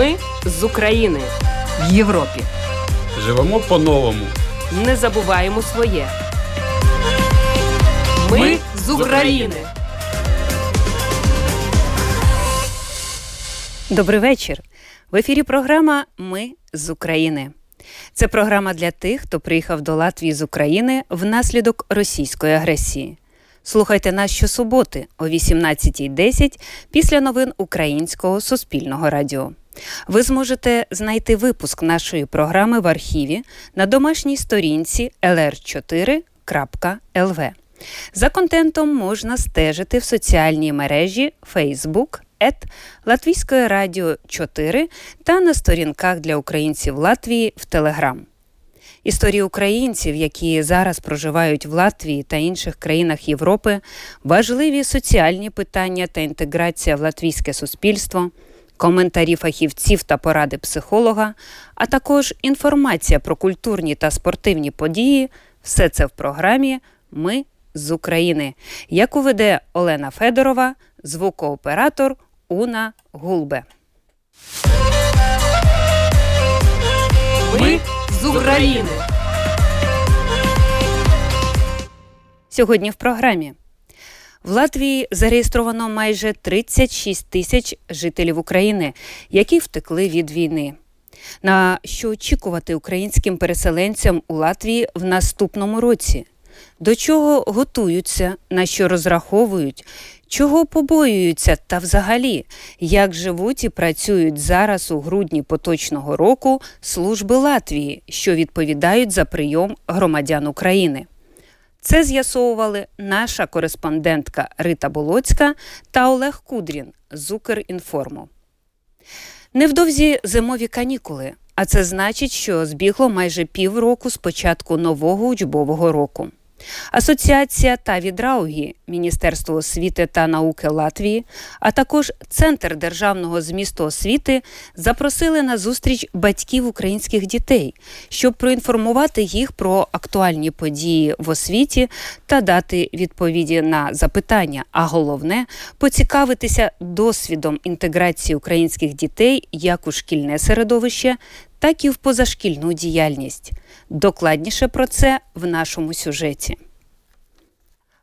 Ми з України в Європі. Живемо по-новому. Не забуваємо своє. Ми з України. Добрий вечір. В ефірі програма Ми з України. Це програма для тих, хто приїхав до Латвії з України внаслідок російської агресії. Слухайте нас щосуботи о 18.10 після новин Українського суспільного радіо. Ви зможете знайти випуск нашої програми в архіві на домашній сторінці lr4.lv. За контентом можна стежити в соціальній мережі Facebook ет Латвійської радіо 4 та на сторінках для українців Латвії в Телеграм. Історії українців, які зараз проживають в Латвії та інших країнах Європи, важливі соціальні питання та інтеграція в латвійське суспільство, коментарі фахівців та поради психолога, а також інформація про культурні та спортивні події все це в програмі Ми з України, яку веде Олена Федорова, звукооператор Уна Гулбе. Ми з України. Сьогодні в програмі. В Латвії зареєстровано майже 36 тисяч жителів України, які втекли від війни. На що очікувати українським переселенцям у Латвії в наступному році? До чого готуються, на що розраховують, чого побоюються та взагалі, як живуть і працюють зараз у грудні поточного року служби Латвії, що відповідають за прийом громадян України. Це з'ясовували наша кореспондентка Рита Болоцька та Олег Кудрін з Укрінформу. Невдовзі зимові канікули, а це значить, що збігло майже півроку з початку нового учбового року. Асоціація та відраугі Міністерство освіти та науки Латвії, а також Центр державного змісту освіти запросили на зустріч батьків українських дітей, щоб проінформувати їх про актуальні події в освіті та дати відповіді на запитання. А головне поцікавитися досвідом інтеграції українських дітей як у шкільне середовище, так і в позашкільну діяльність. Докладніше про це в нашому сюжеті.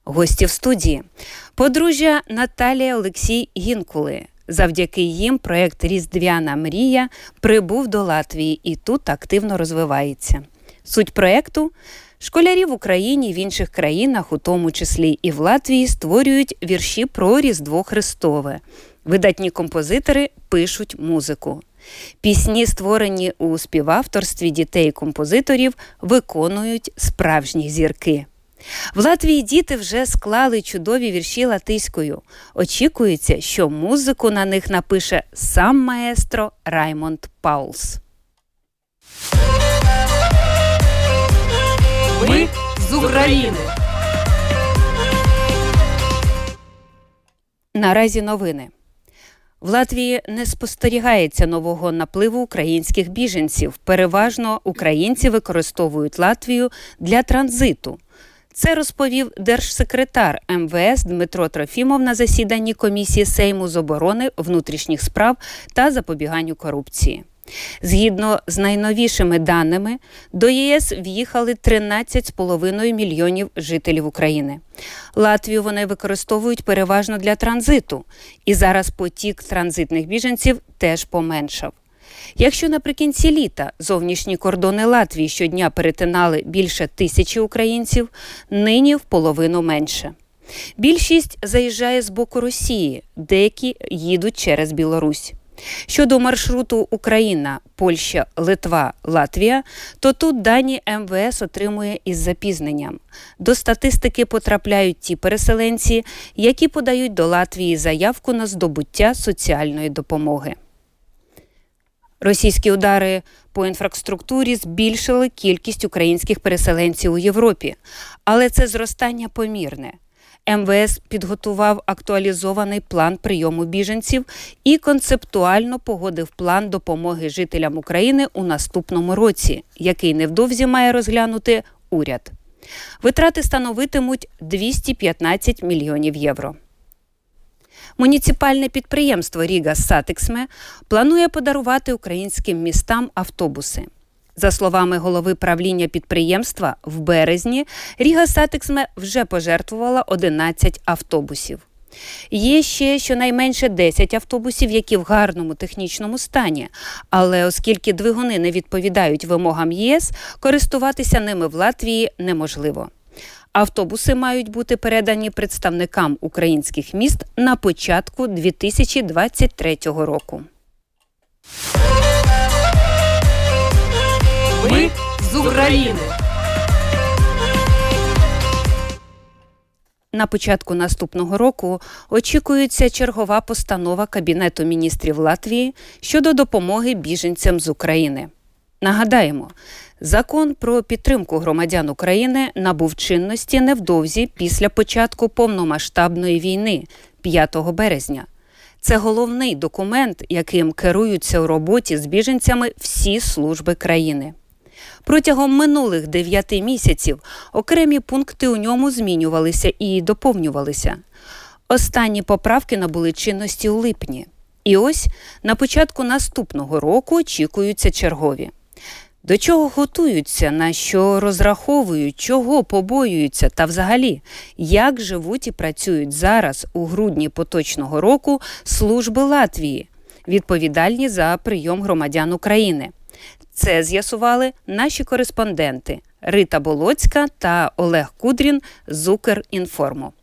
Гості в студії подружжя Наталія Олексій Гінкули. Завдяки їм проект Різдвяна мрія прибув до Латвії і тут активно розвивається. Суть проекту школярі в Україні в інших країнах, у тому числі і в Латвії, створюють вірші про Різдво Христове. Видатні композитори пишуть музику. Пісні, створені у співавторстві дітей-композиторів, виконують справжні зірки. В Латвії діти вже склали чудові вірші латиською. Очікується, що музику на них напише сам маестро Раймонд Паулс. Ми з України. Наразі новини. В Латвії не спостерігається нового напливу українських біженців. Переважно українці використовують Латвію для транзиту. Це розповів держсекретар МВС Дмитро Трофімов на засіданні комісії Сейму з оборони внутрішніх справ та запобіганню корупції. Згідно з найновішими даними, до ЄС в'їхали 13,5 мільйонів жителів України. Латвію вони використовують переважно для транзиту, і зараз потік транзитних біженців теж поменшав. Якщо наприкінці літа зовнішні кордони Латвії щодня перетинали більше тисячі українців, нині в половину менше. Більшість заїжджає з боку Росії, деякі їдуть через Білорусь. Щодо маршруту Україна, Польща, Литва, Латвія, то тут дані МВС отримує із запізненням. До статистики потрапляють ті переселенці, які подають до Латвії заявку на здобуття соціальної допомоги. Російські удари по інфраструктурі збільшили кількість українських переселенців у Європі, але це зростання помірне. МВС підготував актуалізований план прийому біженців і концептуально погодив план допомоги жителям України у наступному році, який невдовзі має розглянути уряд. Витрати становитимуть 215 мільйонів євро. Муніципальне підприємство Ріга Сатексме планує подарувати українським містам автобуси. За словами голови правління підприємства, в березні Ріга Сатексме вже пожертвувала 11 автобусів. Є ще щонайменше 10 автобусів, які в гарному технічному стані. Але оскільки двигуни не відповідають вимогам ЄС, користуватися ними в Латвії неможливо. Автобуси мають бути передані представникам українських міст на початку 2023 року. Ми з України. На початку наступного року очікується чергова постанова Кабінету міністрів Латвії щодо допомоги біженцям з України. Нагадаємо, закон про підтримку громадян України набув чинності невдовзі після початку повномасштабної війни 5 березня. Це головний документ, яким керуються у роботі з біженцями всі служби країни. Протягом минулих дев'яти місяців окремі пункти у ньому змінювалися і доповнювалися. Останні поправки набули чинності у липні. І ось на початку наступного року очікуються чергові. До чого готуються, на що розраховують, чого побоюються, та взагалі, як живуть і працюють зараз у грудні поточного року служби Латвії, відповідальні за прийом громадян України. Це з'ясували наші кореспонденти Рита Болоцька та Олег Кудрін з Укрінформу.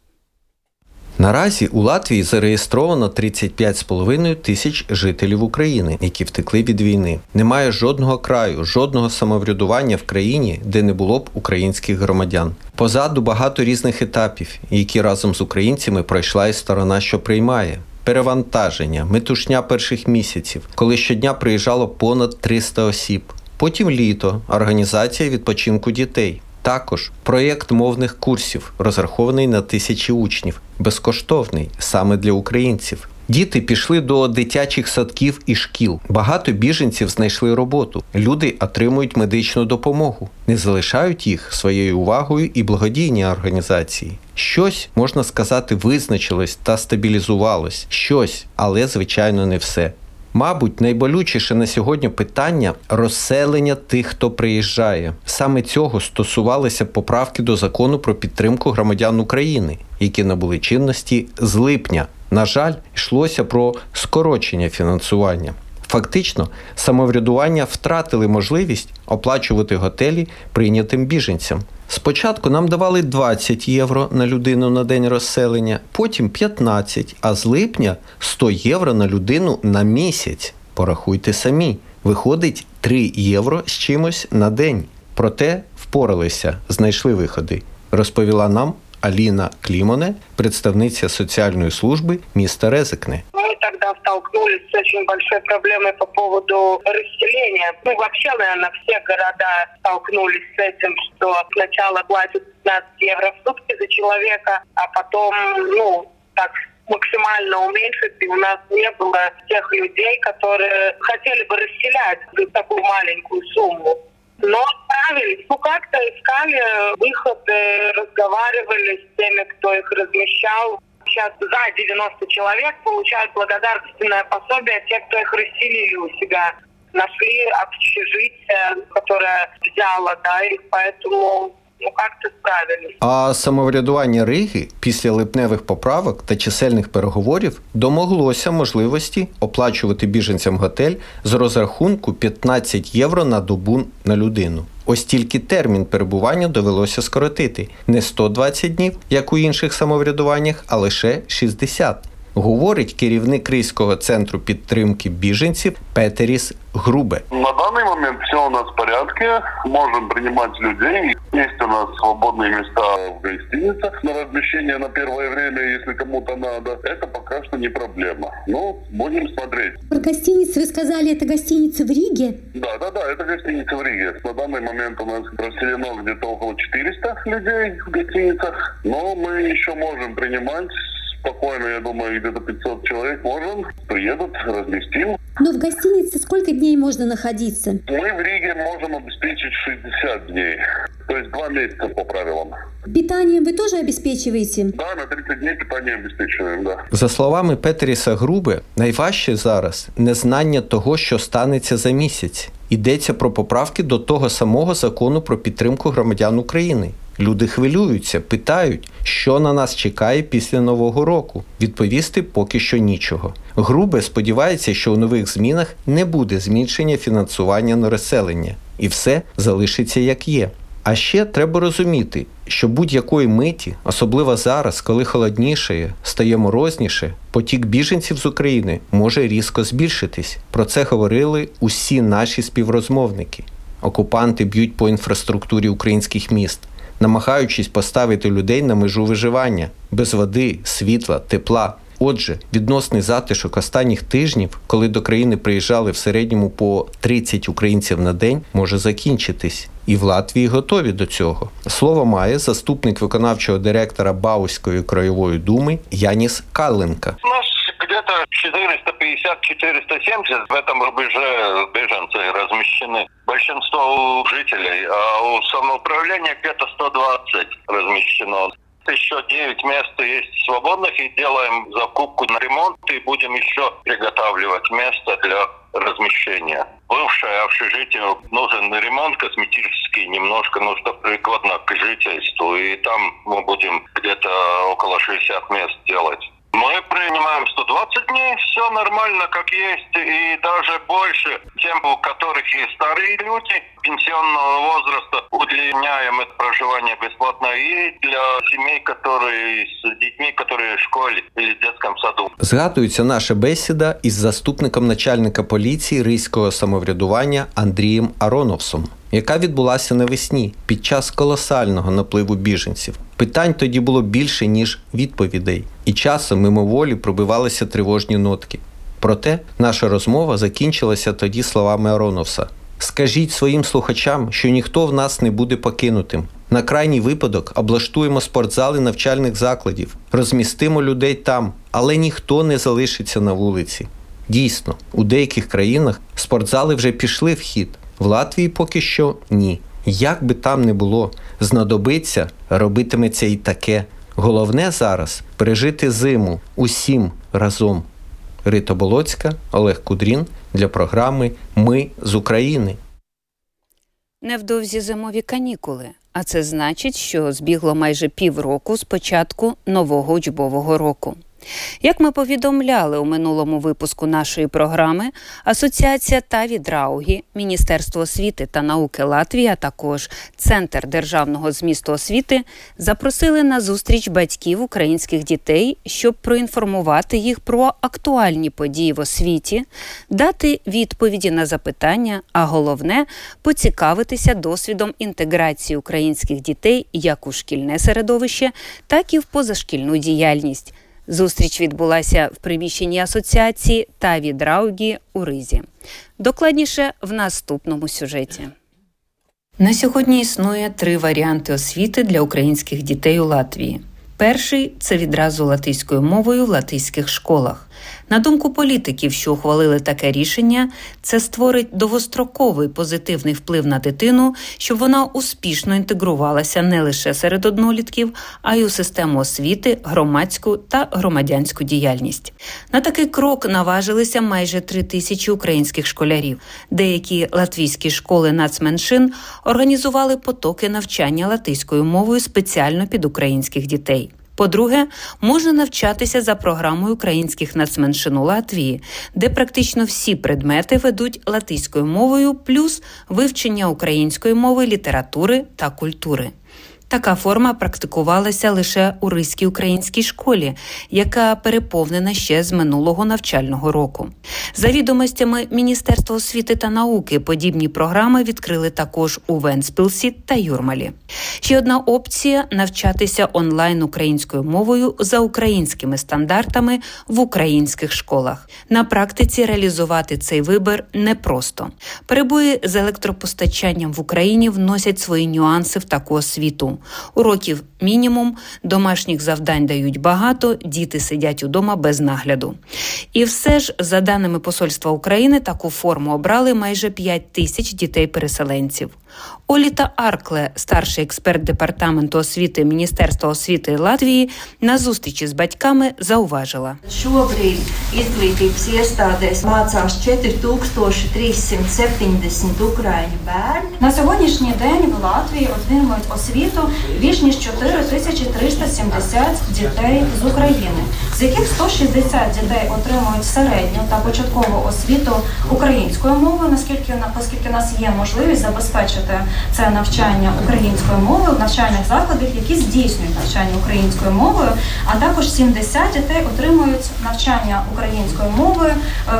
Наразі у Латвії зареєстровано 35,5 тисяч жителів України, які втекли від війни. Немає жодного краю, жодного самоврядування в країні, де не було б українських громадян. Позаду багато різних етапів, які разом з українцями пройшла і сторона, що приймає. Перевантаження, метушня перших місяців, коли щодня приїжджало понад 300 осіб. Потім літо, організація відпочинку дітей. Також проєкт мовних курсів, розрахований на тисячі учнів, безкоштовний саме для українців. Діти пішли до дитячих садків і шкіл. Багато біженців знайшли роботу. Люди отримують медичну допомогу, не залишають їх своєю увагою і благодійні організації. Щось можна сказати визначилось та стабілізувалось. Щось, але звичайно не все. Мабуть, найболючіше на сьогодні питання розселення тих, хто приїжджає. Саме цього стосувалися поправки до закону про підтримку громадян України, які набули чинності з липня. На жаль, йшлося про скорочення фінансування. Фактично, самоврядування втратили можливість оплачувати готелі прийнятим біженцям. Спочатку нам давали 20 євро на людину на день розселення, потім 15, а з липня 100 євро на людину на місяць. Порахуйте самі, виходить 3 євро з чимось на день. Проте впоралися, знайшли виходи, розповіла нам Аліна Клімоне, представниця соціальної служби міста Резикне. Мы тогда столкнулись с очень большой проблемой по поводу расселения. Ну, вообще, наверное, все города столкнулись с этим, что сначала платят 15 евро в сутки за человека, а потом, ну, так максимально уменьшить, и у нас не было тех людей, которые хотели бы расселять за такую маленькую сумму. Но справились, ну как-то искали выходы, разговаривали с теми, кто их размещал. Сейчас за 90 человек получают благодарственное пособие те, кто их расселили у себя. Нашли общежитие, которое взяло, да, и поэтому ну как-то справились. А самоврядування Риги після липневих поправок та чисельних переговорів домоглося можливості оплачувати біженцям готель з розрахунку 15 євро на добу на людину. Ось тільки термін перебування довелося скоротити не 120 днів, як у інших самоврядуваннях, а лише 60 Говорить керівник Ризького центру підтримки біженців Петеріс Грубе. На данный момент все у нас в порядке. Можем принимать людей. Есть у нас свободные места в гостиницах на размещение на первое время, если кому-то надо. Это пока что не проблема. Но будем смотреть. Про гостиницы вы сказали, это гостиница в Риге? Да, да, да, это гостиница в Риге. На данный момент у нас расселено где-то около 400 людей в гостиницах. Но мы еще можем принимать спокойно, я думаю, где-то 500 человек можем. Приедут, разместим. Но в гостинице сколько дней можно находиться? Мы в Риге можем обеспечить 60 дней. То есть два месяца по правилам. Питанием вы тоже обеспечиваете? Да, на 30 дней питание обеспечиваем, да. За словами Петеріса Грубе, найважче зараз незнання того, що станеться за місяць. Йдеться про поправки до того самого закону про підтримку громадян України. Люди хвилюються, питають, що на нас чекає після нового року. Відповісти поки що нічого. Грубе сподівається, що у нових змінах не буде зменшення фінансування на розселення, і все залишиться як є. А ще треба розуміти, що будь-якої миті, особливо зараз, коли холодніше, стає морозніше, потік біженців з України може різко збільшитись. Про це говорили усі наші співрозмовники. Окупанти б'ють по інфраструктурі українських міст, намагаючись поставити людей на межу виживання без води, світла, тепла. Отже, відносний затишок останніх тижнів, коли до країни приїжджали в середньому по 30 українців на день, може закінчитись. І в Латвії готові до цього. Слово має заступник виконавчого директора Бауської краєвої думи Яніс Калленка. У нас где-то 450-470 в этом рубеже беженцы размещены. Большинство у жителей, а у самоуправления где-то 120 размещено. Еще 9 мест есть свободных и делаем закупку на ремонт и будем еще приготавливать место для размещения. Бывшее общежитие нужен ремонт косметический немножко, ну что прикладно к жительству. И там мы будем где-то около 60 мест делать. Мы принимаем 120 дней, все нормально, как есть, и даже больше. Тем, у которых есть старые люди пенсионного возраста, удлиняем это проживание бесплатно. И для семей, которые с детьми, которые в школе или в детском саду. Згадується наша бесіда із заступником начальника поліції ризького самоврядування Андрієм Ароновсом, яка відбулася навесні під час колосального напливу біженців. Питань тоді було більше, ніж відповідей, і часом мимоволі пробивалися тривожні нотки. Проте наша розмова закінчилася тоді словами Ароновса: Скажіть своїм слухачам, що ніхто в нас не буде покинутим. На крайній випадок облаштуємо спортзали навчальних закладів, розмістимо людей там, але ніхто не залишиться на вулиці. Дійсно, у деяких країнах спортзали вже пішли в хід, в Латвії поки що ні. Як би там не було, знадобиться, робитиметься і таке. Головне зараз пережити зиму усім разом. Рита Болоцька, Олег Кудрін для програми Ми з України. Невдовзі зимові канікули, а це значить, що збігло майже півроку з початку нового учбового року. Як ми повідомляли у минулому випуску нашої програми, Асоціація Таві Драугі, Міністерство освіти та науки Латвії, а також Центр державного змісту освіти запросили на зустріч батьків українських дітей, щоб проінформувати їх про актуальні події в освіті, дати відповіді на запитання, а головне поцікавитися досвідом інтеграції українських дітей як у шкільне середовище, так і в позашкільну діяльність. Зустріч відбулася в приміщенні асоціації Таві Раугі у Ризі. Докладніше в наступному сюжеті. На сьогодні існує три варіанти освіти для українських дітей у Латвії. Перший це відразу латиською мовою в латиських школах. На думку політиків, що ухвалили таке рішення, це створить довгостроковий позитивний вплив на дитину, щоб вона успішно інтегрувалася не лише серед однолітків, а й у систему освіти, громадську та громадянську діяльність. На такий крок наважилися майже три тисячі українських школярів. Деякі латвійські школи нацменшин організували потоки навчання латиською мовою спеціально під українських дітей. По-друге, можна навчатися за програмою українських нацменшин у Латвії, де практично всі предмети ведуть латиською мовою, плюс вивчення української мови, літератури та культури. Така форма практикувалася лише у Ризькій українській школі, яка переповнена ще з минулого навчального року. За відомостями Міністерства освіти та науки, подібні програми відкрили також у Венспілсі та Юрмалі. Ще одна опція навчатися онлайн українською мовою за українськими стандартами в українських школах. На практиці реалізувати цей вибір непросто. Перебої з електропостачанням в Україні вносять свої нюанси в таку освіту. Уроків мінімум, домашніх завдань дають багато, діти сидять удома без нагляду. І все ж, за даними Посольства України, таку форму обрали майже 5 тисяч дітей-переселенців. Оліта Аркле, старший експерт департаменту освіти Міністерства освіти Латвії, на зустрічі з батьками зауважила. Šobrīd izglītības iestādēs mācās 4370 ukraiņu bērni. На сьогоднішній день в Латвії отримують освіту більш ніж 4370 дітей з України, з яких 160 дітей отримують середню та початкову освіту українською мовою, наскільки оскільки нас є можливість забезпечити це навчання українською мовою в навчальних закладах, які здійснюють навчання українською мовою, а також 70 дітей отримують навчання українською мовою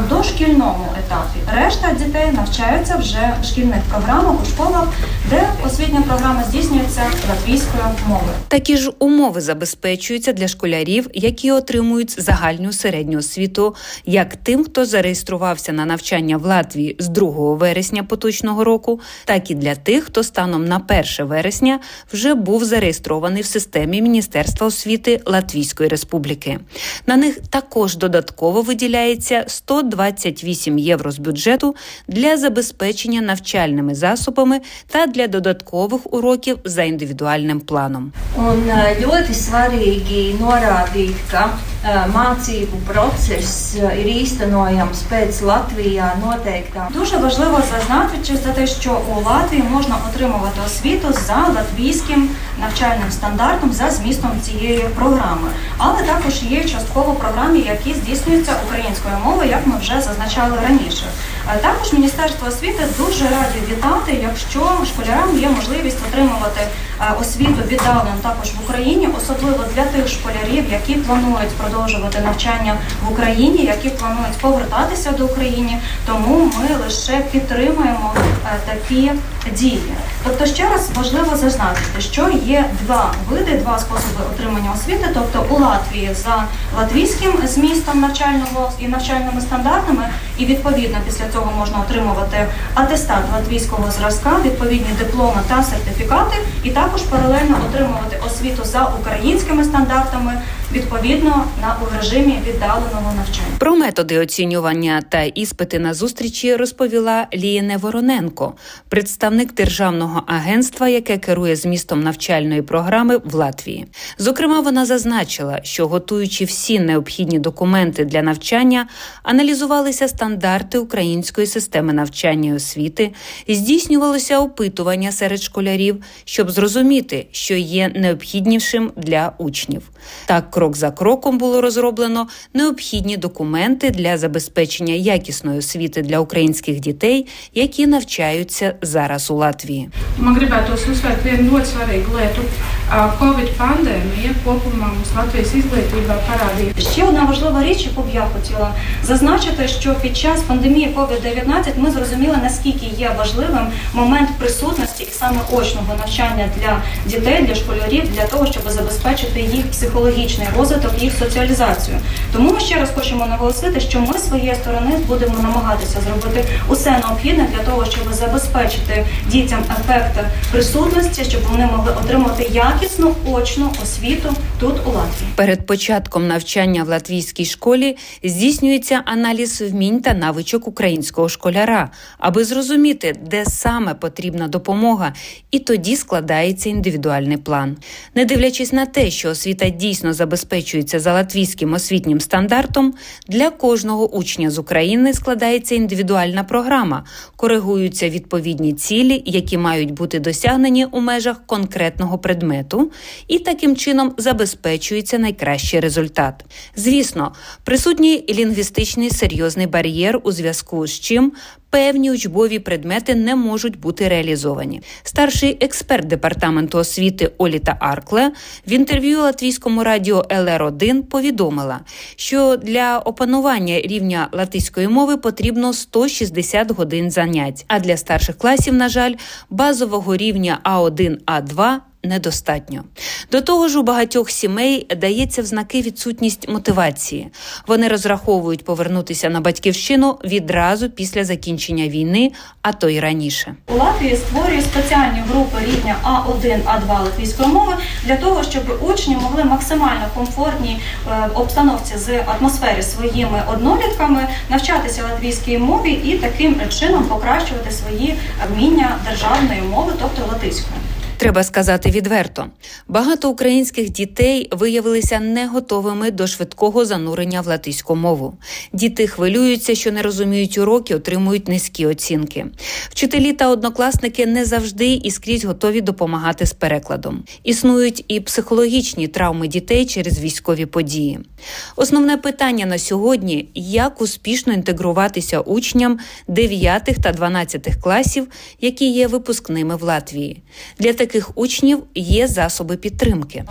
в дошкільному етапі. Решта дітей навчаються вже в шкільних програмах у школах, де освітня програма здійснюється латвійською мовою. Такі ж умови забезпечуються для школярів, які отримують загальну середню освіту, як тим, хто зареєструвався на навчання в Латвії з 2 вересня поточного року, так і для тих, хто станом на 1 вересня вже був зареєстрований в системі Міністерства освіти Латвійської Республіки. На них також додатково виділяється 128 євро з бюджету для забезпечення навчальними засобами та для додаткових уроків за індивідуальним планом. Un ļoti svarīgi norādīt, ka mācību process ir īstenojams pēc Latvijā noteiktām. Дуже важливо зазначити, що у Латвії можна отримувати освіту за латвійським навчальним стандартом за змістом цієї програми, але також є частково програми, які здійснюються українською мовою, як ми вже зазначали раніше. Також Міністерство освіти дуже раді вітати, якщо школярам є можливість отримувати освіту віддалено також в Україні, особливо для тих школярів, які планують продовжувати навчання в Україні, які планують повертатися до України. Тому ми лише підтримуємо такі дії. Тобто, ще раз важливо зазначити, що є два види, два способи отримання освіти. Тобто у Латвії за латвійським змістом навчального і навчальними стандартами, і відповідно після цього можна отримувати атестат латвійського зразка, відповідні дипломи та сертифікати, і також паралельно отримувати освіту за українськими стандартами. Відповідно на у режимі віддаленого навчання про методи оцінювання та іспити на зустрічі розповіла Лієне Вороненко, представник державного агентства, яке керує змістом навчальної програми в Латвії. Зокрема, вона зазначила, що готуючи всі необхідні документи для навчання, аналізувалися стандарти української системи навчання і освіти, здійснювалося опитування серед школярів, щоб зрозуміти, що є необхіднішим для учнів. Так, крок за кроком було розроблено необхідні документи для забезпечення якісної освіти для українських дітей, які навчаються зараз procesu Latvijā. Man gribētos uzsvērt vienu ļoti svarīgu lietu. Covid пандемія kopumā mums Латвijas izglītībā парадīja. Ще одна важлива річ, яку б я хотіла зазначити, що під час пандемії COVID-19 ми зрозуміли, наскільки є важливим момент присутності і саме очного навчання для дітей, для школярів, для того, щоб забезпечити їх психологічний розвиток, їх соціалізацію. Тому ми ще раз хочемо наголосити, що ми своєї сторони будемо намагатися зробити усе необхідне для того, щоб забезпечити дітям ефект присутності, щоб вони могли отримати якісну очну освіту тут у Латвії. Перед початком навчання в латвійській школі здійснюється аналіз вмінь та навичок українського школяра, аби зрозуміти, де саме потрібна допомога, і тоді складається індивідуальний план. Не дивлячись на те, що освіта дійсно забезпечується за латвійським освітнім стандартом, для кожного учня з України складається індивідуальна програма, коригуються відповідні цілі, які мають бути досягнені у межах конкретного предмету, і таким чином забезпечується найкращий результат. Звісно, присутній лінгвістичний серйозний бар'єр, у зв'язку з чим певні учбові предмети не можуть бути реалізовані. Старший експерт департаменту освіти Оліта Аркле в інтерв'ю латвійському радіо ЛР 1 повідомила, що для опанування рівня латиської мови потрібно 160 годин занять. А для старших класів, на жаль, базового рівня А1 А2 недостатньо. До того ж, у багатьох сімей дається в знаки відсутність мотивації. Вони розраховують повернутися на батьківщину відразу після закінчення війни, а то й раніше. У Латвії створює спеціальні групи рівня А1, А2 латвійської мови для того, щоб учні могли максимально комфортній е, обстановці з атмосфері своїми однолітками навчатися латвійській мові і таким чином покращувати свої вміння державної мови, тобто латиської. Треба сказати відверто, багато українських дітей виявилися не готовими до швидкого занурення в латиську мову. Діти хвилюються, що не розуміють уроки, отримують низькі оцінки. Вчителі та однокласники не завжди і скрізь готові допомагати з перекладом. Існують і психологічні травми дітей через військові події. Основне питання на сьогодні як успішно інтегруватися учням 9 та 12 класів, які є випускними в Латвії. Для таких учнів є засоби підтримки.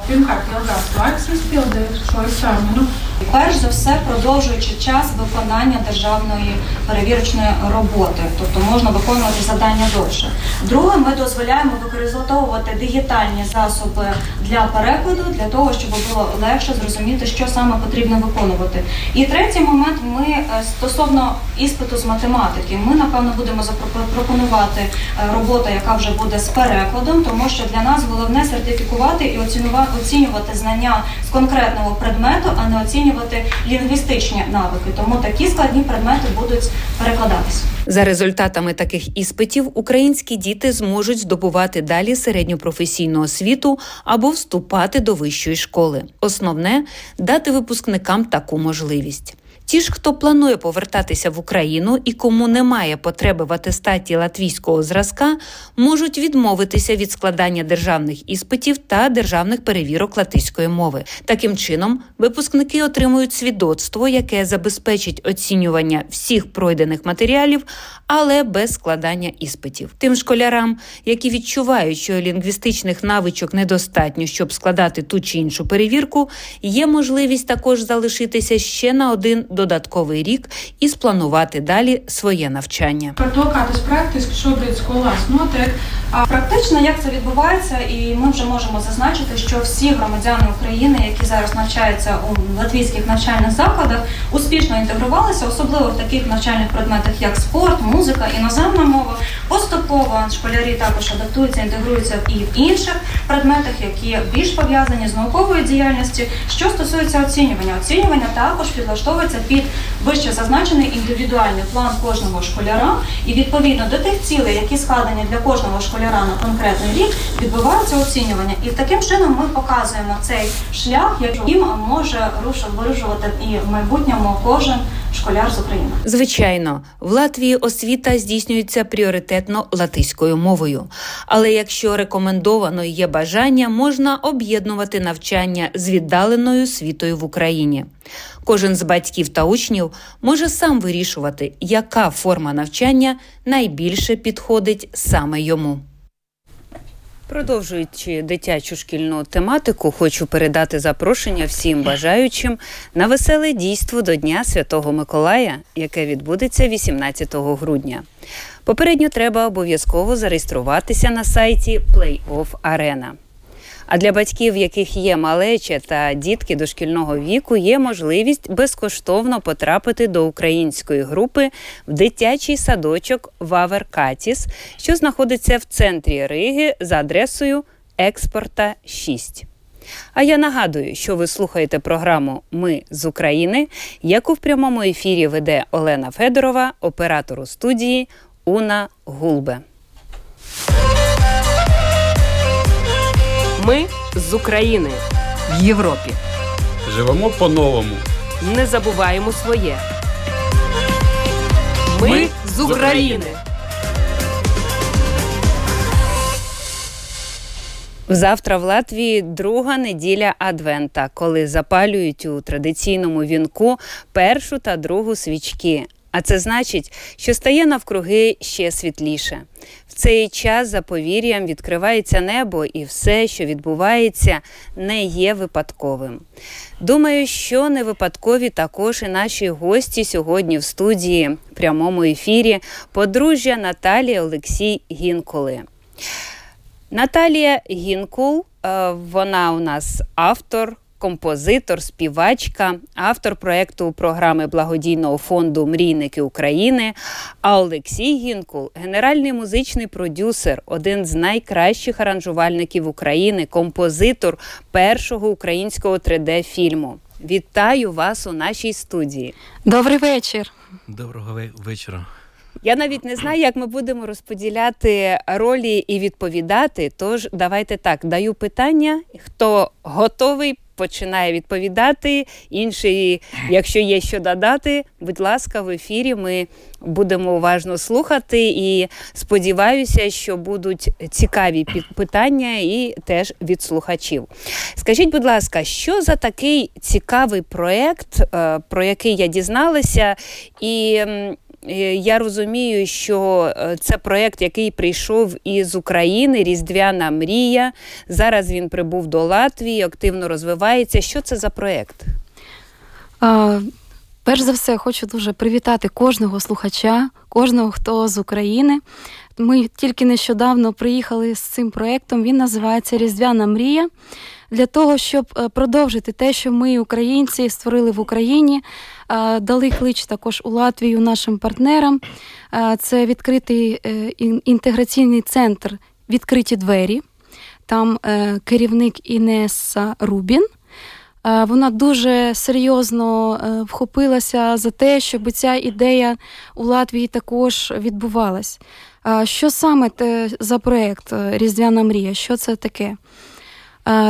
Перш за все, продовжуючи час виконання державної перевірочної роботи, тобто можна виконувати завдання довше. Друге, ми дозволяємо використовувати дигітальні засоби для перекладу, для того, щоб було легше зрозуміти, що саме потрібно виконувати. І третій момент ми е, стосовно іспиту з математики, ми напевно будемо запропонувати е, роботу, яка вже буде з перекладом, тому що для нас головне сертифікувати і оцінювати знання з конкретного предмету, а не оцінювати лінгвістичні навики. Тому такі складні предмети будуть перекладатися. За результатами таких іспитів українські діти зможуть здобувати далі середньопрофесійну освіту або вступати до вищої школи. Основне дати випускникам таку можливість. Ті ж, хто планує повертатися в Україну і кому немає потреби в атестаті латвійського зразка, можуть відмовитися від складання державних іспитів та державних перевірок латиської мови. Таким чином, випускники отримують свідоцтво, яке забезпечить оцінювання всіх пройдених матеріалів, але без складання іспитів. Тим школярам, які відчувають, що лінгвістичних навичок недостатньо, щоб складати ту чи іншу перевірку, є можливість також залишитися ще на один додатковий рік і спланувати далі своє навчання. Par to, kā tas praktiski šobrīd skolās А практично як це відбувається, і ми вже можемо зазначити, що всі громадяни України, які зараз навчаються у латвійських навчальних закладах, успішно інтегрувалися, особливо в таких навчальних предметах, як спорт, музика, іноземна мова. Поступово школярі також адаптуються, інтегруються і в інших предметах, які більш пов'язані з науковою діяльністю. Що стосується оцінювання, оцінювання також підлаштовується під вище зазначений індивідуальний план кожного школяра, і відповідно до тих цілей, які складені для кожного школяра на конкретний рік, відбувається оцінювання. І таким чином ми показуємо цей шлях, яким може вирушувати і в майбутньому кожен школяр з України. Звичайно, в Латвії освіта здійснюється пріоритетно латиською мовою. Але якщо рекомендовано є бажання, можна об'єднувати навчання з віддаленою освітою в Україні. Кожен з батьків та учнів може сам вирішувати, яка форма навчання найбільше підходить саме йому. Продовжуючи дитячу шкільну тематику, хочу передати запрошення всім бажаючим на веселе дійство до Дня Святого Миколая, яке відбудеться 18 грудня. Попередньо треба обов'язково зареєструватися на сайті Playoff Arena. А для батьків, яких є малече та дітки дошкільного віку, є можливість безкоштовно потрапити до української групи в дитячий садочок Вавер Катіс, що знаходиться в центрі Риги за адресою Експорта 6. А я нагадую, що ви слухаєте програму Ми з України, яку в прямому ефірі веде Олена Федорова, оператор у студії Уна Гулбе. Ми з України в Європі. Живемо по-новому. Не забуваємо своє. Ми з України. Завтра в Латвії друга неділя Адвента, коли запалюють у традиційному вінку першу та другу свічки. А це значить, що стає навкруги ще світліше. В цей час за повір'ям відкривається небо, і все, що відбувається, не є випадковим. Думаю, що не випадкові також і наші гості сьогодні в студії в прямому ефірі подружжя Наталія Олексій Гінколи. Наталія Гінкул, е, вона у нас автор. Композитор, співачка, автор проєкту програми благодійного фонду Мрійники України. А Олексій Гінкул генеральний музичний продюсер, один з найкращих аранжувальників України, композитор першого українського 3D-фільму. Вітаю вас у нашій студії. Добрий вечір. Доброго вечора. Я навіть не знаю, як ми будемо розподіляти ролі і відповідати. Тож давайте так даю питання. Хто готовий, починає відповідати. Інший, якщо є що додати, будь ласка, в ефірі ми будемо уважно слухати і сподіваюся, що будуть цікаві питання і теж від слухачів. Скажіть, будь ласка, що за такий цікавий проєкт, е, про який я дізналася, і я розумію, що е, це проєкт, який прийшов із України, Різдвяна мрія. Зараз він прибув до Латвії, активно розвивається. Що це за проєкт? Перш за все, хочу дуже привітати кожного слухача, кожного, хто з України. Ми тільки нещодавно приїхали з цим проєктом. Він називається Різдвяна мрія для того, щоб е, продовжити те, що ми, українці, створили в Україні. Дали клич також у Латвію нашим партнерам. Це відкритий е, інтеграційний центр Відкриті двері. Там е, керівник Інеса Рубін. Вона дуже серйозно вхопилася за те, щоб ця ідея у Латвії також відбувалась. Що саме за проєкт Різдвяна мрія? Що це таке?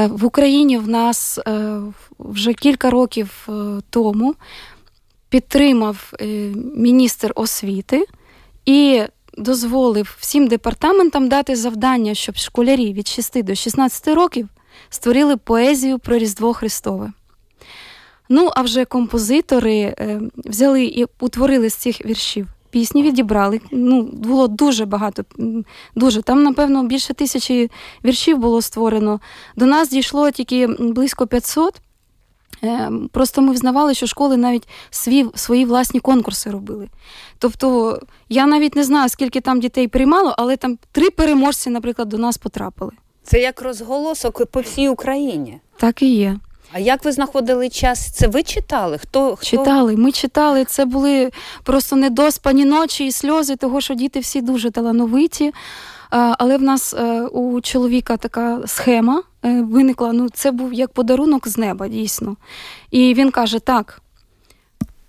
В Україні в нас е, вже кілька років е, тому підтримав е, міністр освіти і дозволив всім департаментам дати завдання, щоб школярі від 6 до 16 років створили поезію про Різдво Христове. Ну, а вже композитори взяли і утворили з цих віршів пісні відібрали. Ну, Було дуже багато. дуже. Там, напевно, більше тисячі віршів було створено. До нас дійшло тільки близько 500. Е, просто ми взнавали, що школи навіть свої свої власні конкурси робили. Тобто я навіть не знаю, скільки там дітей приймало, але там три переможці, наприклад, до нас потрапили. Це як розголосок по всій Україні. Так і є. А як ви знаходили час? Це ви читали? Хто, хто? Читали, ми читали. Це були просто недоспані ночі і сльози, того що діти всі дуже талановиті. Але в нас е, у чоловіка така схема е, виникла. Ну, це був як подарунок з неба, дійсно. І він каже: так,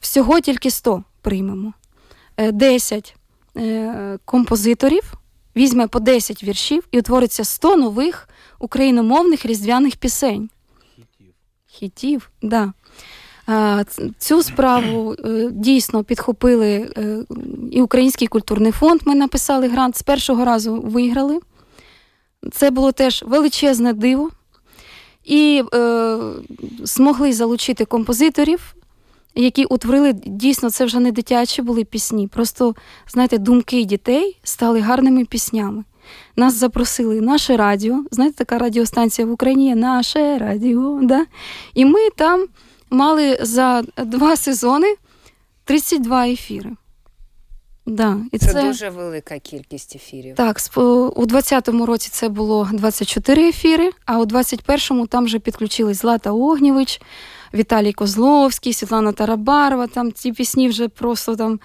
всього тільки 100 приймемо. 10 е, композиторів візьме по 10 віршів і утвориться 100 нових україномовних різдвяних пісень хітів. Да. Цю справу е, дійсно підхопили е, і Український культурний фонд. Ми написали грант з першого разу виграли. Це було теж величезне диво. І е, змогли залучити композиторів, які утворили дійсно це вже не дитячі були пісні. Просто, знаєте, думки дітей стали гарними піснями. Нас запросили наше радіо. Знаєте, така радіостанція в Україні наше радіо. Да? І ми там мали за два сезони 32 ефіри. Да, і Це, це дуже велика кількість ефірів. Так, у 20-му році це було 24 ефіри, а у 21-му там вже підключились Злата Огнєвич, Віталій Козловський, Світлана Тарабарова. Там ці пісні вже просто там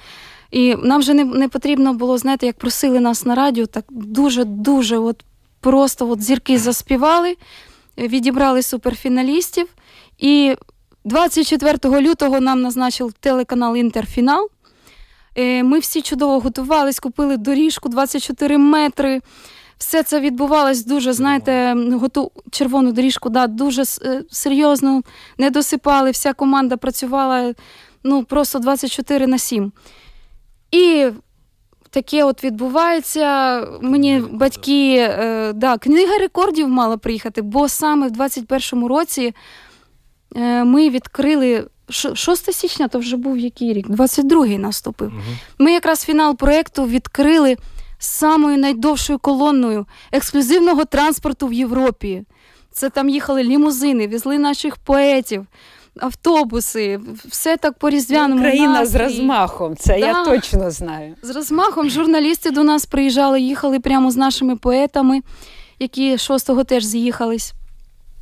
і нам вже не не потрібно було, знаєте, як просили нас на радіо, так дуже-дуже от просто от зірки заспівали, відібрали суперфіналістів. І 24 лютого нам назначив телеканал Інтерфінал. Е, ми всі чудово готувались, купили доріжку 24 метри. Все це відбувалось дуже, знаєте, готу червону доріжку, да, дуже е, серйозно не досипали. Вся команда працювала ну, просто 24 на 7. І таке от відбувається. Мені батьки, е, да, книга рекордів мала приїхати, бо саме в 21-му році ми відкрили. 6 січня то вже був який рік, 22-й наступив. Угу. Ми якраз фінал проєкту відкрили самою найдовшою колонною ексклюзивного транспорту в Європі. Це там їхали лімузини, везли наших поетів автобуси, все так по різдвяному Україна з розмахом, це да. я точно знаю. З розмахом журналісти до нас приїжджали, їхали прямо з нашими поетами. які 6-го теж з'їхались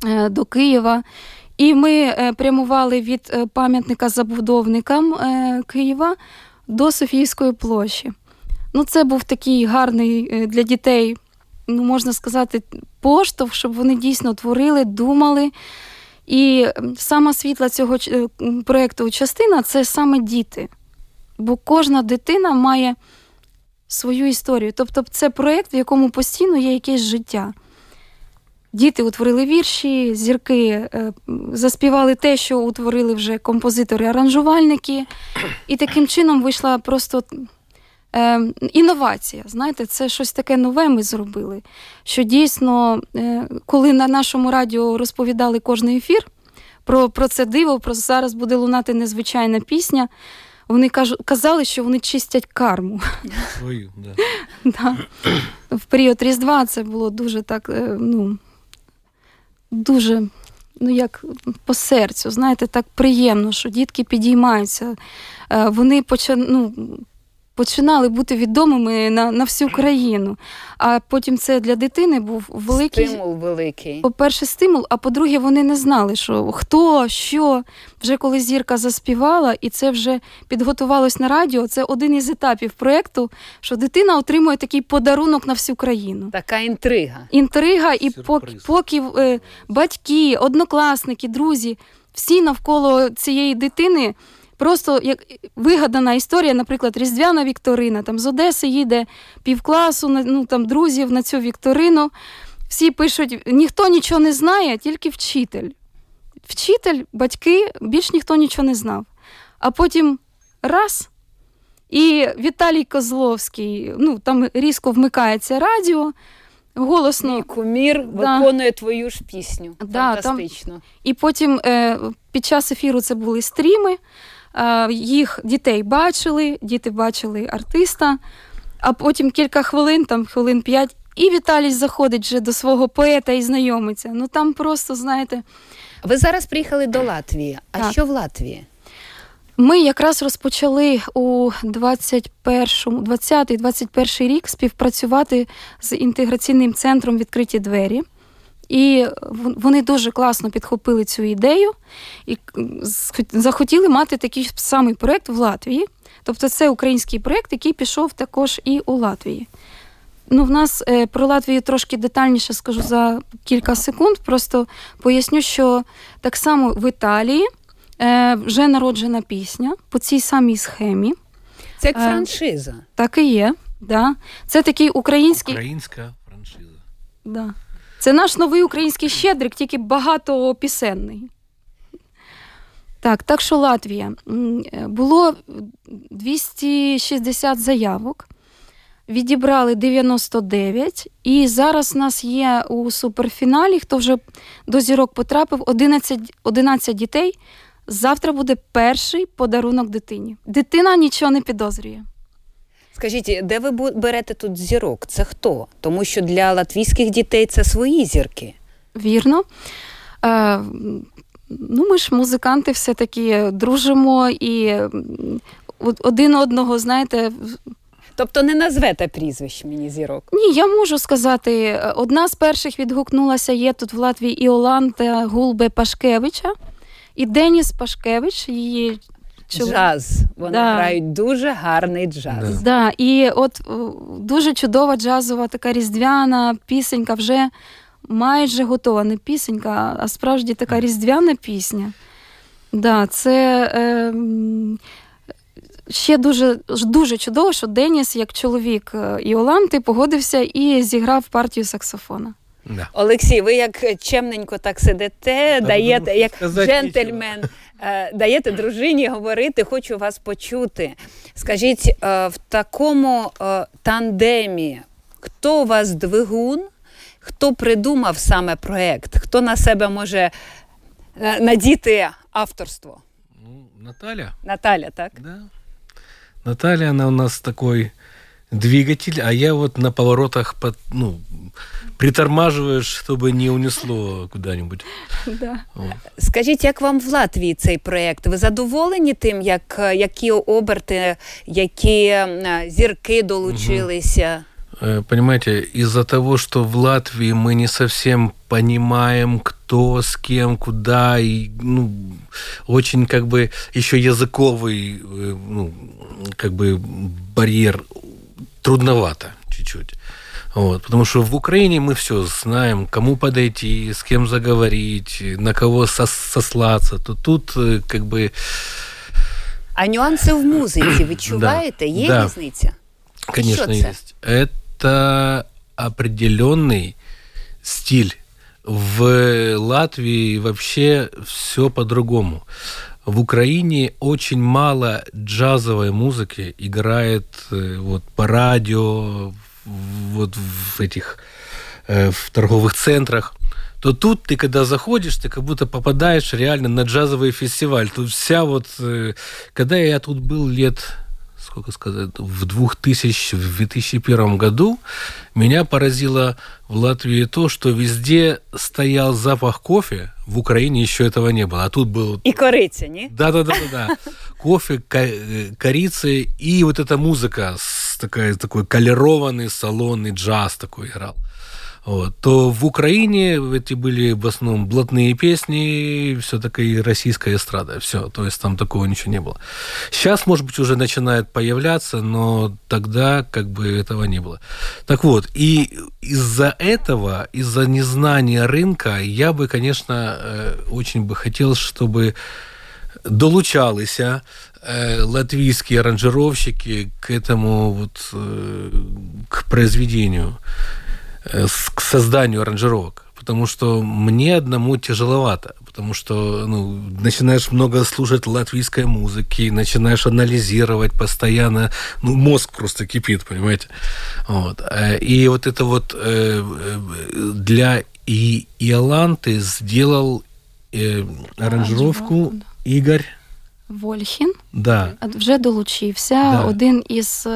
е, до Києва. І ми е, прямували від е, пам'ятника забудовникам е, Києва до Софійської площі. Ну, це був такий гарний для дітей, ну можна сказати, поштовх, щоб вони дійсно творили, думали. І сама світла цього проєкту частина це саме діти. Бо кожна дитина має свою історію. Тобто, це проєкт, в якому постійно є якесь життя. Діти утворили вірші, зірки е, заспівали те, що утворили вже композитори-аранжувальники, і таким чином вийшла просто е, інновація. Знаєте, це щось таке нове ми зробили. Що дійсно, е, коли на нашому радіо розповідали кожний ефір про, про це диво, про зараз буде лунати незвичайна пісня. Вони казали, що вони чистять карму. Свою, да. Да. В період Різдва це було дуже так, е, ну, дуже, ну як по серцю, знаєте, так приємно, що дітки підіймаються. Е, Вони поча, ну, починали бути відомими на, на всю країну. А потім це для дитини був великий. Стимул великий. По-перше, стимул, а по-друге, вони не знали, що хто, що. Вже коли зірка заспівала, і це вже підготувалось на радіо. Це один із етапів проєкту, що дитина отримує такий подарунок на всю країну. Така інтрига. Інтрига, і поки, поки е, батьки, однокласники, друзі, всі навколо цієї дитини. Просто як вигадана історія, наприклад, Різдвяна Вікторина, там з Одеси їде півкласу, ну там друзів на цю Вікторину. Всі пишуть, ніхто нічого не знає, тільки вчитель. Вчитель, батьки, більш ніхто нічого не знав. А потім раз. І Віталій Козловський, ну там різко вмикається радіо, голосно. Мій кумір Да. виконує твою ж пісню. Да, там- Фантастично. І потім е, під час ефіру це були стріми, їх дітей бачили, діти бачили артиста, а потім кілька хвилин, там хвилин п'ять, і Віталій заходить вже до свого поета і знайомиться. Ну там просто, знаєте. Ви зараз приїхали до Латвії. А Так. що в Латвії? Ми якраз розпочали у 21, 20-21 рік співпрацювати з інтеграційним центром відкриті двері. І вони дуже класно підхопили цю ідею і к- захотіли мати такий самий проєкт в Латвії. Тобто це український проєкт, який пішов також і у Латвії. Ну, в нас е, про Латвію трошки детальніше скажу за кілька секунд. Просто поясню, що так само в Італії е, вже народжена пісня по цій самій схемі. Це як Е, франшиза. Так і є. Да. Це такий український. Українська франшиза. Да. Це наш новий український щедрик, тільки багатопісенний. Так, так що Латвія. Е, Було 260 заявок, відібрали 99, і зараз у нас є у суперфіналі, хто вже до зірок потрапив, 11, 11 дітей. Завтра буде перший подарунок дитині. Дитина нічого не підозрює. Скажіть, де ви берете тут зірок? Це хто? Тому що для латвійських дітей це свої зірки. Вірно. Е, ну, ми ж музиканти все-таки дружимо і один одного, знаєте. Тобто не назвете прізвищ мені зірок. Ні, я можу сказати, е, одна з перших відгукнулася є тут в Латвії Іоланта Гулбе Пашкевича і Деніс Пашкевич, її чоловік. Джаз. Вони Да. грають дуже гарний джаз. Да, і от е, дуже чудова джазова така різдвяна пісенька вже майже готова. Не пісенька, а справді така різдвяна пісня. Да, це е, ще дуже, дуже чудово, що Деніс, як чоловік е, Іоланти, погодився і зіграв партію саксофона. Олексій, ви як чемненько так сидите, даєте, як джентльмен, е, даєте дружині говорити, хочу вас почути. Скажіть, е, в такому е, тандемі, хто у вас двигун, хто придумав саме проект, хто на себе може е, надіти авторство? Наталья? Наталя, так? Да. Наталья, она у нас такой двигатель, а я вот на поворотах под, ну, притормаживаешь, чтобы не унесло куда-нибудь. Да. Вот. Скажіть, як вам в Латвії цей проєкт? Ви задоволені тим, як, які оберти, які е, зірки долучилися? Э, Понимаете, из-за того, что в Латвии мы не совсем понимаем, кто с кем, куда, и ну, очень как бы еще языковый э, ну, как бы барьер трудновато чуть-чуть. Вот, потому что в Украине мы все знаем, кому подойти, с кем заговорить, на кого сос- сослаться. То тут э, как бы А нюанси в музиці відчуваєте? Є Да. різниця? Конечно, Что это? есть. Это определенный стиль. В Латвии вообще все по-другому. В Украине очень мало джазовой музыки играет э, вот по радио, вот в этих э, в торговых центрах. То тут ты, когда заходишь, ты как будто попадаешь реально на джазовый фестиваль. Тут вся вот... э, Когда я тут был лет сколько сказать, в 2000, в 2001 году меня поразило в Латвии то, что везде стоял запах кофе, в Украине еще этого не было, а тут был І кориця, ні? да, да, да, да, да. Кофе, ко- э, корицы и вот эта музыка такая, такой колерованный салонный джаз такой играл. Вот. То в Украине эти были в основном блатные песни, все такая российская эстрада, все, то есть там такого ничего не было. Сейчас, может быть, уже начинает появляться, но тогда как бы этого не было. Так вот, и из-за этого, из-за незнания рынка, я бы, конечно, э, очень бы хотел, чтобы долучалися э, латвийские аранжировщики к этому вот э, к произведению, к созданию аранжировок. Потому что мне одному тяжеловато, потому что ну, начинаешь много слушать латвийской музыки, начинаешь анализировать постоянно, ну, мозг просто кипит, понимаете? Вот. Э, И вот это вот э, э, для и Иоланты сделал э, аранжировку Игорь. Вольхін Да. вже долучився. Да. Один із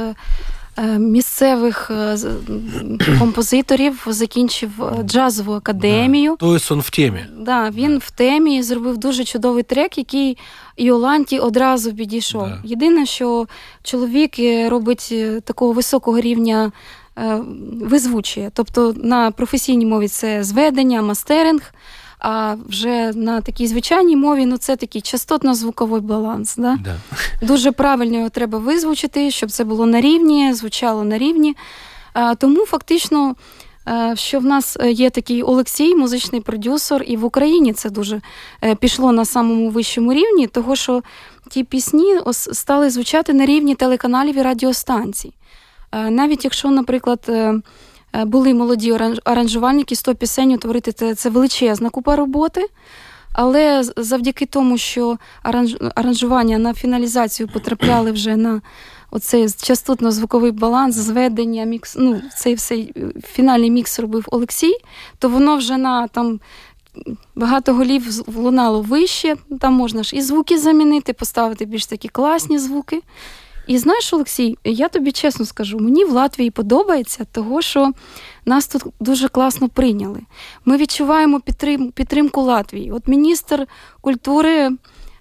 місцевих е, з- м, композиторів закінчив е, джазову академію. То есть он в теме. Да, він в темі зробив дуже чудовий трек, який Іоланті одразу підійшов. Да. Єдине, що чоловік е, робить е, такого високого рівня е, визвучує. Тобто на професійній мові це зведення, мастеринг. А вже на такій звичайній мові ну це такий частотно-звуковий баланс. Да? Да. Дуже правильно його треба визвучити, щоб це було на рівні, звучало на рівні. А, Тому фактично, е, що в нас е, є такий Олексій, музичний продюсер, і в Україні це дуже е, пішло на самому вищому рівні, того що ті пісні стали звучати на рівні телеканалів і радіостанцій. Навіть якщо, наприклад, були молоді аранжувальники, 100 пісень утворити це, це величезна купа роботи. Але завдяки тому, що аранж... аранжування на фіналізацію потрапляли вже на оцей частотно-звуковий баланс, зведення, мікс, ну, цей всей е, фінальний мікс робив Олексій, то воно вже на там. Багато голів лунало вище, там можна ж і звуки замінити, поставити більш такі класні звуки. І знаєш, Олексій, я тобі чесно скажу, мені в Латвії подобається, того, що нас тут дуже класно прийняли. Ми відчуваємо підтрим, підтримку Латвії. От міністр культури е,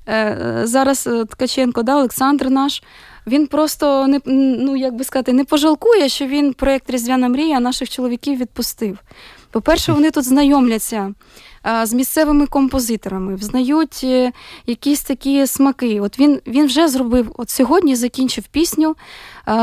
е, зараз е, Ткаченко, да, Олександр наш. Він просто не ну як би сказати, не пожалкує, що він проєкт Різдвяна мрія наших чоловіків відпустив. По-перше, вони тут знайомляться з місцевими композиторами, взнають е, якісь такі смаки. От він, він вже зробив, от сьогодні закінчив пісню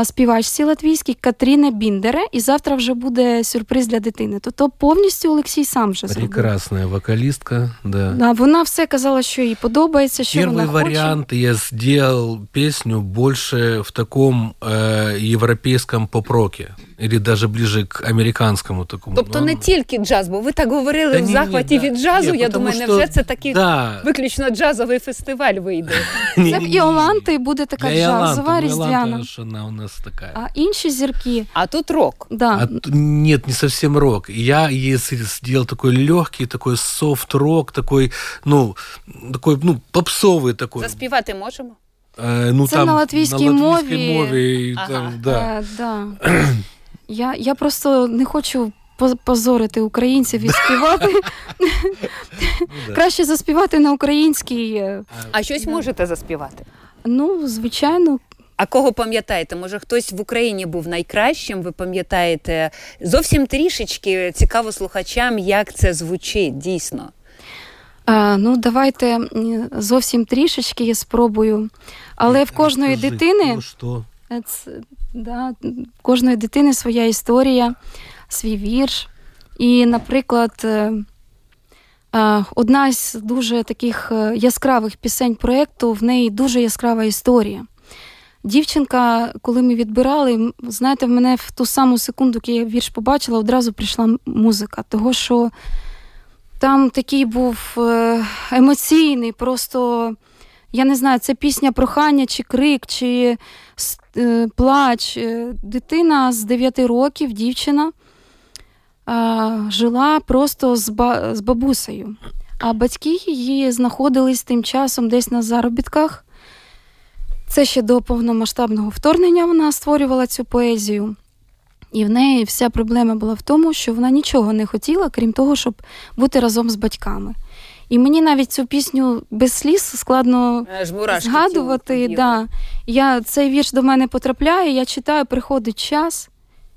співачці латвійській Катріне Біндере, і завтра вже буде сюрприз для дитини. Тобто повністю Олексій сам вже зробив. Прекрасная вокалистка, да. Да, вона все казала, що їй подобається, що Первый вона хоче. вариант я сделал песню больше в таком э, европейском поп-роке. Или даже ближе к американскому такому. Тобто Ну, не тільки джаз, бо ви так говорили Та в ні, ні, захваті да від джазу. Ні, я потому думаю, що- невже це такий Да. виключно джазовий фестиваль вийде? Це в Іоланти буде така Для Иоланты, джазова ну, різдвяна. Иоланта ж она у нас такая. А інші зірки. А тут рок. Да. А т- нет, не совсем рок. Я если сделал такой легкий, такой софт-рок, такой, ну, такой, ну, попсовый такой. Заспівати можемо? Э, ну, Це там, на латвійській на мові. латвійській мові, Ага. там, да. Е, да. я, я просто не хочу поз- позорити українців і співати. Краще заспівати на українській. е, А щось можете заспівати? Ну, звичайно, А кого пам'ятаєте? Може, хтось в Україні був найкращим? Ви пам'ятаєте зовсім трішечки цікаво слухачам, як це звучить дійсно. А, Ну, давайте зовсім трішечки я спробую. Але в кожної Скажи, дитини ну, що? це, да, кожної дитини своя історія, свій вірш. І, наприклад, е, е, одна з дуже таких е, яскравих пісень проєкту, в неї дуже яскрава історія. Дівчинка, коли ми відбирали, знаєте, в мене в ту саму секунду, коли я вірш побачила, одразу прийшла музика. Того, що там такий був емоційний, просто я не знаю, це пісня прохання, чи крик, чи плач. Дитина з 9 років, дівчина, жила просто з, ба- з бабусею. А батьки її знаходились тим часом десь на заробітках. Це ще до повномасштабного вторгнення вона створювала цю поезію. І в неї вся проблема була в тому, що вона нічого не хотіла, крім того, щоб бути разом з батьками. І мені навіть цю пісню без сліз складно згадувати. Да. Я, цей вірш до мене потрапляє, я читаю, приходить час,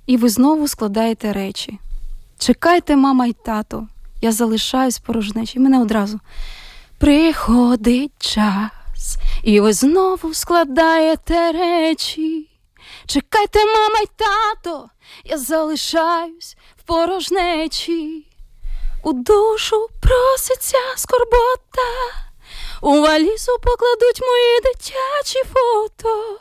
і ви знову складаєте речі. Чекайте, мама й тато, я залишаюсь порожнечі. Мене одразу. Приходить час, і ви знову складаєте речі. Чекайте, мама й тато, я залишаюсь в порожнечі. У душу проситься скорбота, у валізу покладуть мої дитячі фото,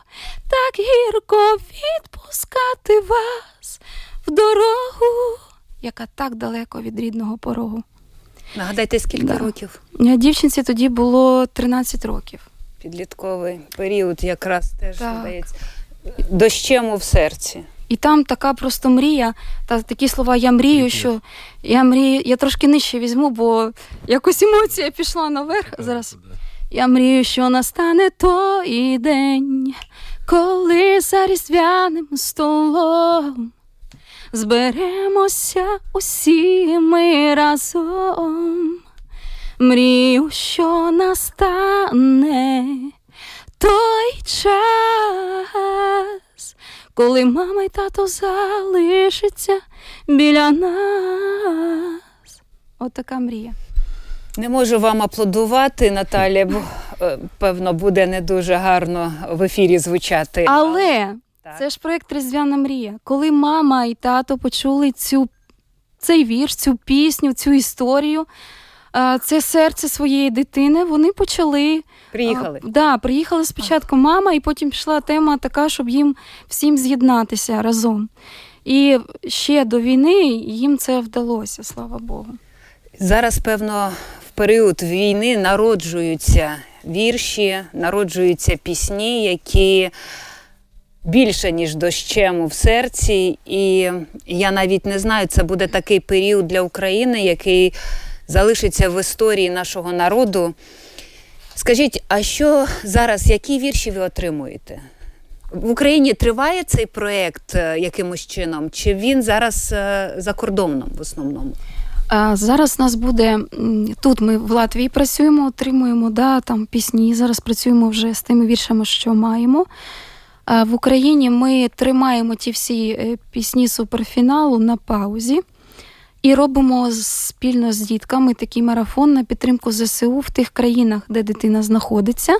так гірко відпускати вас в дорогу, яка так далеко від рідного порогу. Нагадайте, скільки Да. років? Е, Дівчинці тоді було 13 років. Підлітковий період якраз теж Так. здається. Дощему в серці. І там така просто мрія, та такі слова я мрію, що я мрію, я трошки нижче візьму, бо якось емоція пішла наверх. Зараз я мрію, що настане той день, коли за різдвяним столом зберемося усі ми разом. Мрію, що настане той час, коли мама й тато залишаться біля нас. От така мрія. Не можу вам аплодувати, Наталя, бо е, певно буде не дуже гарно в ефірі звучати. Але це ж проєкт Різдвяна мрія. Коли мама і тато почули цю, цей вірш, цю пісню, цю історію, це серце своєї дитини, вони почали. Приїхали. А, да, приїхали спочатку мама, і потім пішла тема така, щоб їм всім з'єднатися разом. І ще до війни їм це вдалося, слава Богу. Зараз, певно, в період війни народжуються вірші, народжуються пісні, які більше, ніж дощему в серці. І я навіть не знаю, це буде такий період для України, який залишиться в історії нашого народу. Скажіть, а що зараз, які вірші ви отримуєте? В Україні триває цей проєкт е, якимось чином, чи він зараз е, за кордоном в основному? Зараз нас буде тут. Ми в Латвії працюємо, отримуємо да, там пісні. Зараз працюємо вже з тими віршами, що маємо. В Україні ми тримаємо ті всі е, пісні суперфіналу на паузі і робимо спільно з дітками такий марафон на підтримку ЗСУ в тих країнах, де дитина знаходиться.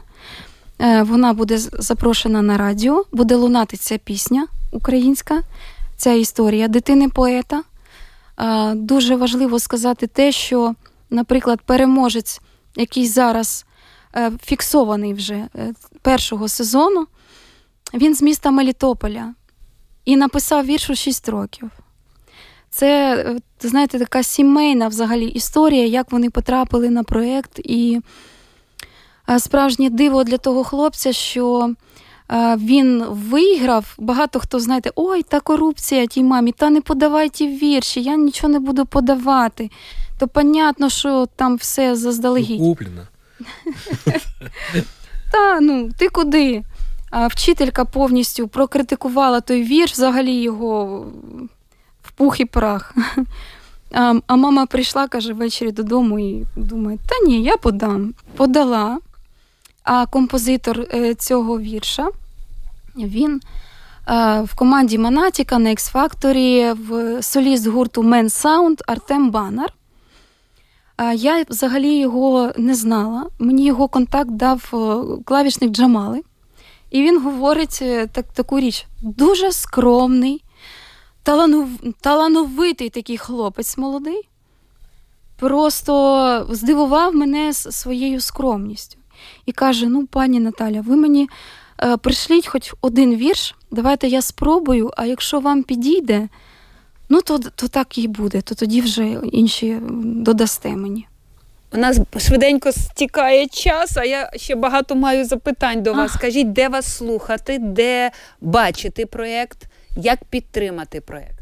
Е, Вона буде запрошена на радіо, буде лунати ця пісня українська, ця історія дитини поета. Дуже важливо сказати те, що, наприклад, переможець, який зараз е, фіксований вже першого сезону, він з міста Мелітополя і написав вірш у 6 років. Це, е, знаєте, така сімейна взагалі історія, як вони потрапили на проєкт. І е, справжнє диво для того хлопця, що е, він виграв. Багато хто знаєте, ой, та корупція тій мамі, та не подавай ті вірші, я нічого не буду подавати. То понятно, що там все заздалегідь. Куплено. Та ну ти куди? Вчителька повністю прокритикувала той вірш, взагалі його в пух і прах. А, мама прийшла, каже, ввечері додому і думає, та ні, я подам. Подала. А композитор е, цього вірша Він е, в команді Монатіка на X-Factor в соліст гурту Men Sound Артем Банар. Я взагалі його не знала. Мені його контакт дав е, клавішник Джамали. І він говорить е, так, таку річ: дуже скромний, таланов, талановитий такий хлопець молодий. Просто здивував мене своєю скромністю. І каже: Ну, пані Наталя, ви мені е, пришліть хоч один вірш, давайте я спробую, а якщо вам підійде, ну то, то так і буде, то тоді вже інші додасте мені. У нас швиденько стікає час, а я ще багато маю запитань до вас. Скажіть, де вас слухати, де бачити проєкт, як підтримати проєкт?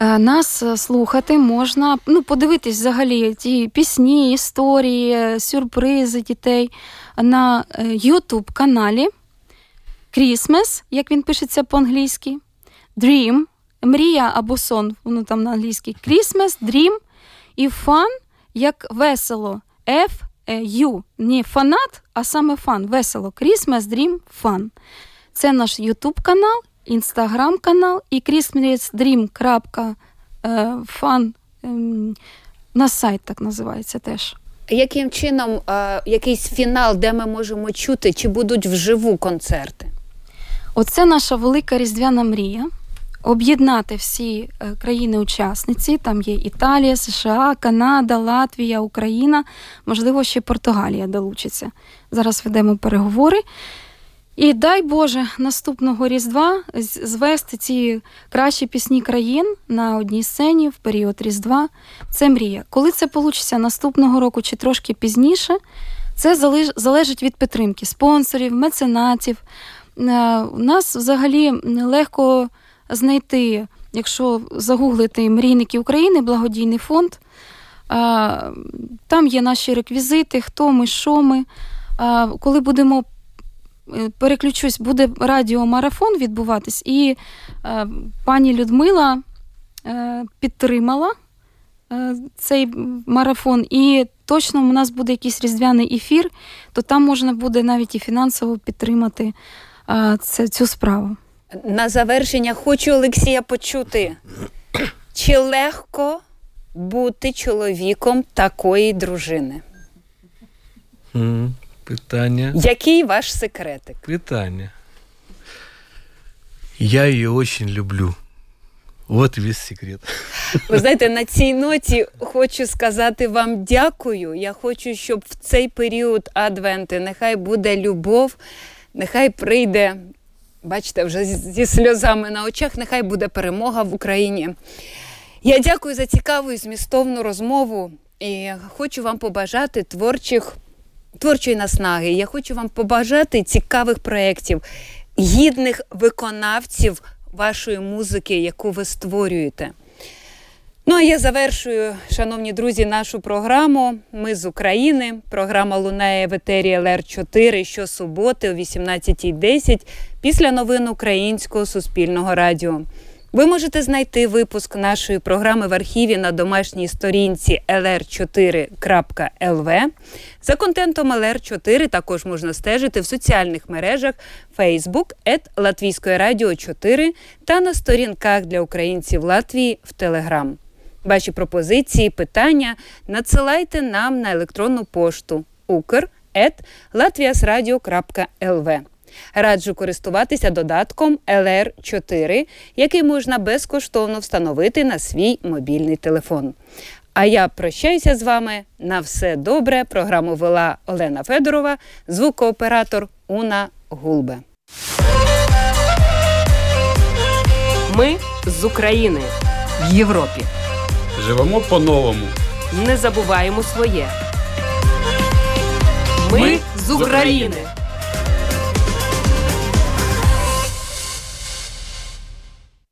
Е, Нас е, слухати можна, ну, подивитись взагалі ті пісні, історії, е, сюрпризи дітей на YouTube каналі Christmas, як він пишеться по-англійськи, Dream, Мрія або сон, воно там на англійській. Christmas, Dream і Fun, як весело. F-U. Не фанат, а саме фан. Весело. Christmas, Dream, Fun. Це наш YouTube канал інстаграм-канал і christmasdream.fan на сайт так називається теж. Яким чином е, якийсь фінал, де ми можемо чути, чи будуть вживу концерти? Оце наша велика різдвяна мрія. Об'єднати всі е, країни-учасниці. Там є Італія, США, Канада, Латвія, Україна, можливо, ще Португалія долучиться. Зараз ведемо переговори. І дай Боже наступного Різдва звести ці кращі пісні країн на одній сцені в період Різдва. Це мрія. Коли це вийде наступного року чи трошки пізніше, це залежить від підтримки спонсорів, меценатів. У нас взагалі легко знайти, якщо загуглити мрійники України, благодійний фонд. Там є наші реквізити, хто ми, що ми. Коли будемо переключусь, буде радіомарафон відбуватись, і е, пані Людмила е, підтримала е, цей марафон, і точно у нас буде якийсь різдвяний ефір, то там можна буде навіть і фінансово підтримати е, цю справу. На завершення хочу Олексія почути. Чи легко бути чоловіком такої дружини? Mm. Питання. Який ваш секретик? Питання. Я її дуже люблю. От весь секрет. Ви знаєте, на цій ноті хочу сказати вам дякую. Я хочу, щоб в цей період Адвенти нехай буде любов, нехай прийде, бачите, вже зі сльозами на очах, нехай буде перемога в Україні. Я дякую за цікаву і змістовну розмову і хочу вам побажати творчих творчої наснаги. Я хочу вам побажати цікавих проєктів, гідних виконавців вашої музики, яку ви створюєте. Ну, а я завершую, шановні друзі, нашу програму. Ми з України. Програма лунає в етері ЛР 4 щосуботи о 18.10 після новин Українського суспільного радіо. Ви можете знайти випуск нашої програми в архіві на домашній сторінці lr4.lv. За контентом LR4 також можна стежити в соціальних мережах Facebook, Латвійської радіо 4 та на сторінках для українців Латвії в Телеграм. Ваші пропозиції, питання надсилайте нам на електронну пошту ukr.latviasradio.lv. Раджу користуватися додатком LR4, який можна безкоштовно встановити на свій мобільний телефон. А я прощаюся з вами. На все добре. Програму вела Олена Федорова, звукооператор Уна Гулбе. Ми з України в Європі. Живемо по-новому. Не забуваємо своє. Ми, Ми з України.